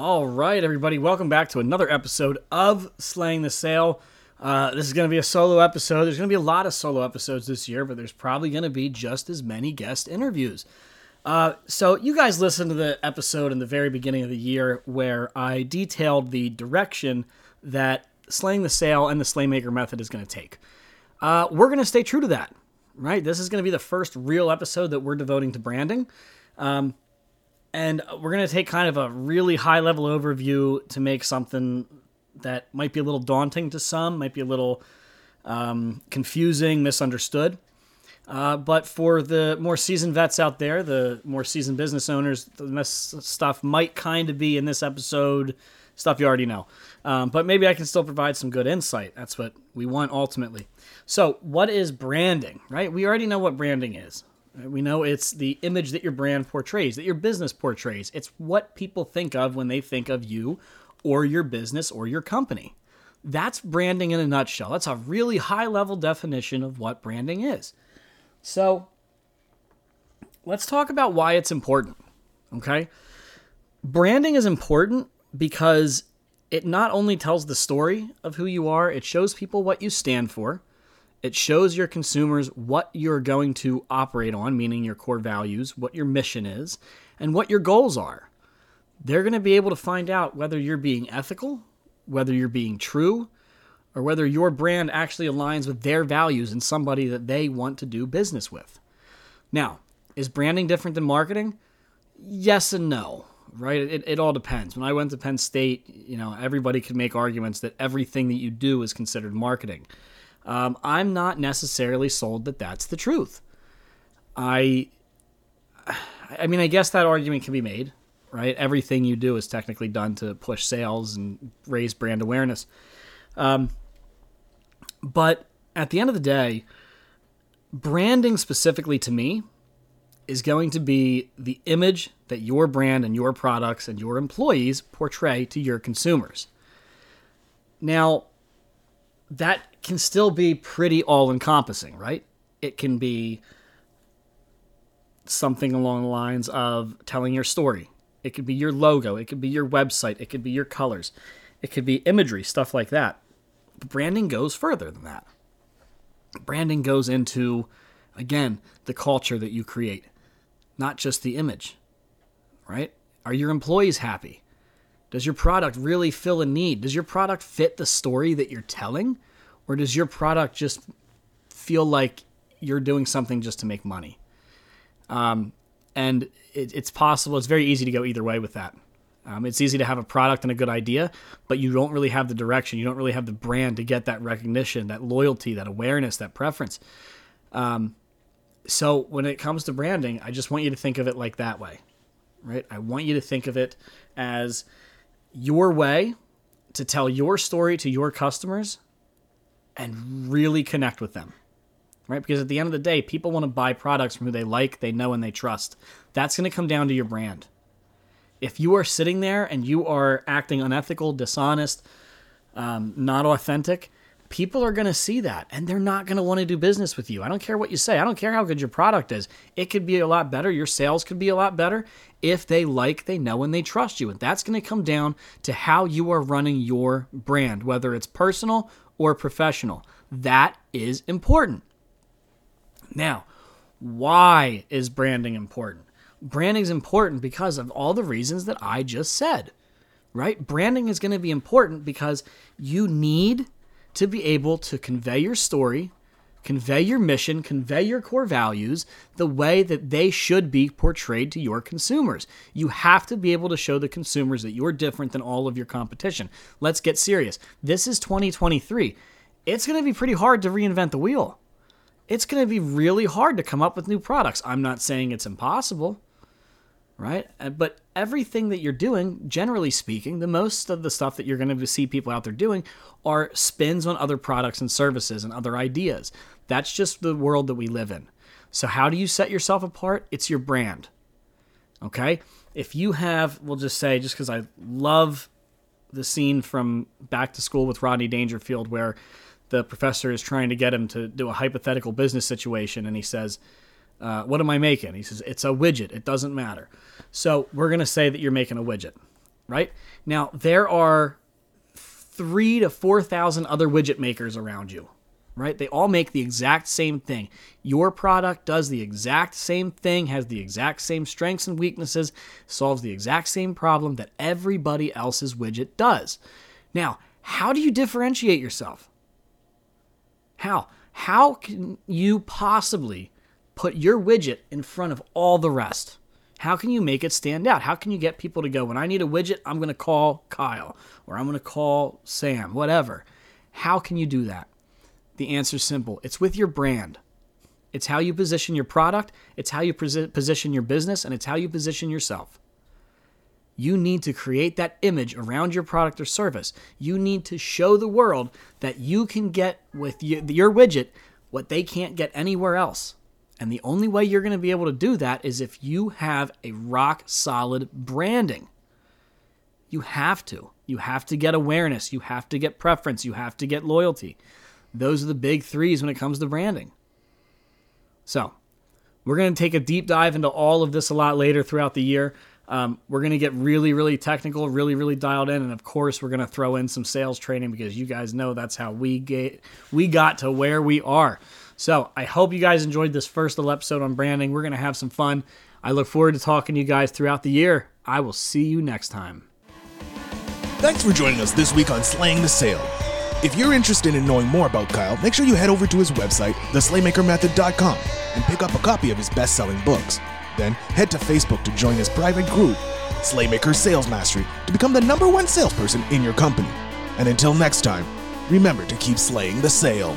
All right, everybody, welcome back to another episode of Slaying the Sale. Uh, this is going to be a solo episode. There's going to be a lot of solo episodes this year, but there's probably going to be just as many guest interviews. Uh, so, you guys listened to the episode in the very beginning of the year where I detailed the direction that Slaying the Sale and the Slaymaker method is going to take. Uh, we're going to stay true to that, right? This is going to be the first real episode that we're devoting to branding. Um, and we're going to take kind of a really high level overview to make something that might be a little daunting to some, might be a little um, confusing, misunderstood. Uh, but for the more seasoned vets out there, the more seasoned business owners, the stuff might kind of be in this episode stuff you already know. Um, but maybe I can still provide some good insight. That's what we want ultimately. So, what is branding, right? We already know what branding is. We know it's the image that your brand portrays, that your business portrays. It's what people think of when they think of you or your business or your company. That's branding in a nutshell. That's a really high level definition of what branding is. So, let's talk about why it's important. Okay? Branding is important because it not only tells the story of who you are, it shows people what you stand for. It shows your consumers what you're going to operate on, meaning your core values, what your mission is, and what your goals are. They're going to be able to find out whether you're being ethical, whether you're being true, or whether your brand actually aligns with their values and somebody that they want to do business with. Now, is branding different than marketing? Yes and no, right? It, it all depends. When I went to Penn State, you know, everybody could make arguments that everything that you do is considered marketing. Um, I'm not necessarily sold that that's the truth. I, I mean, I guess that argument can be made, right? Everything you do is technically done to push sales and raise brand awareness. Um, but at the end of the day, branding specifically to me is going to be the image that your brand and your products and your employees portray to your consumers. Now, that can still be pretty all encompassing, right? It can be something along the lines of telling your story. It could be your logo, it could be your website, it could be your colors, it could be imagery, stuff like that. But branding goes further than that. Branding goes into, again, the culture that you create, not just the image, right? Are your employees happy? Does your product really fill a need? Does your product fit the story that you're telling? Or does your product just feel like you're doing something just to make money? Um, and it, it's possible, it's very easy to go either way with that. Um, it's easy to have a product and a good idea, but you don't really have the direction. You don't really have the brand to get that recognition, that loyalty, that awareness, that preference. Um, so when it comes to branding, I just want you to think of it like that way, right? I want you to think of it as your way to tell your story to your customers and really connect with them. Right? Because at the end of the day, people want to buy products from who they like, they know, and they trust. That's going to come down to your brand. If you are sitting there and you are acting unethical, dishonest, um, not authentic, people are going to see that and they're not going to want to do business with you. I don't care what you say. I don't care how good your product is. It could be a lot better. Your sales could be a lot better if they like, they know, and they trust you. And that's going to come down to how you are running your brand, whether it's personal or professional. That is important. Now, why is branding important? Branding is important because of all the reasons that I just said, right? Branding is going to be important because you need to be able to convey your story, convey your mission, convey your core values the way that they should be portrayed to your consumers. You have to be able to show the consumers that you're different than all of your competition. Let's get serious. This is 2023. It's going to be pretty hard to reinvent the wheel. It's going to be really hard to come up with new products. I'm not saying it's impossible. Right? Uh, But everything that you're doing, generally speaking, the most of the stuff that you're going to see people out there doing are spins on other products and services and other ideas. That's just the world that we live in. So, how do you set yourself apart? It's your brand. Okay? If you have, we'll just say, just because I love the scene from Back to School with Rodney Dangerfield, where the professor is trying to get him to do a hypothetical business situation, and he says, uh, What am I making? He says, It's a widget. It doesn't matter. So we're going to say that you're making a widget, right? Now, there are three to 4,000 other widget makers around you, right? They all make the exact same thing. Your product does the exact same thing, has the exact same strengths and weaknesses, solves the exact same problem that everybody else's widget does. Now, how do you differentiate yourself? How? How can you possibly put your widget in front of all the rest? How can you make it stand out? How can you get people to go, when I need a widget, I'm going to call Kyle or I'm going to call Sam, whatever? How can you do that? The answer's simple it's with your brand. It's how you position your product, it's how you posi- position your business, and it's how you position yourself. You need to create that image around your product or service. You need to show the world that you can get with your widget what they can't get anywhere else. And the only way you're going to be able to do that is if you have a rock solid branding. You have to. You have to get awareness. You have to get preference. You have to get loyalty. Those are the big threes when it comes to branding. So, we're going to take a deep dive into all of this a lot later throughout the year. Um, we're going to get really, really technical, really, really dialed in, and of course, we're going to throw in some sales training because you guys know that's how we get we got to where we are. So I hope you guys enjoyed this first little episode on branding. We're going to have some fun. I look forward to talking to you guys throughout the year. I will see you next time. Thanks for joining us this week on Slaying the Sale. If you're interested in knowing more about Kyle, make sure you head over to his website, theslaymakermethod.com, and pick up a copy of his best selling books. Then head to Facebook to join his private group, Slaymaker Sales Mastery, to become the number one salesperson in your company. And until next time, remember to keep slaying the sale.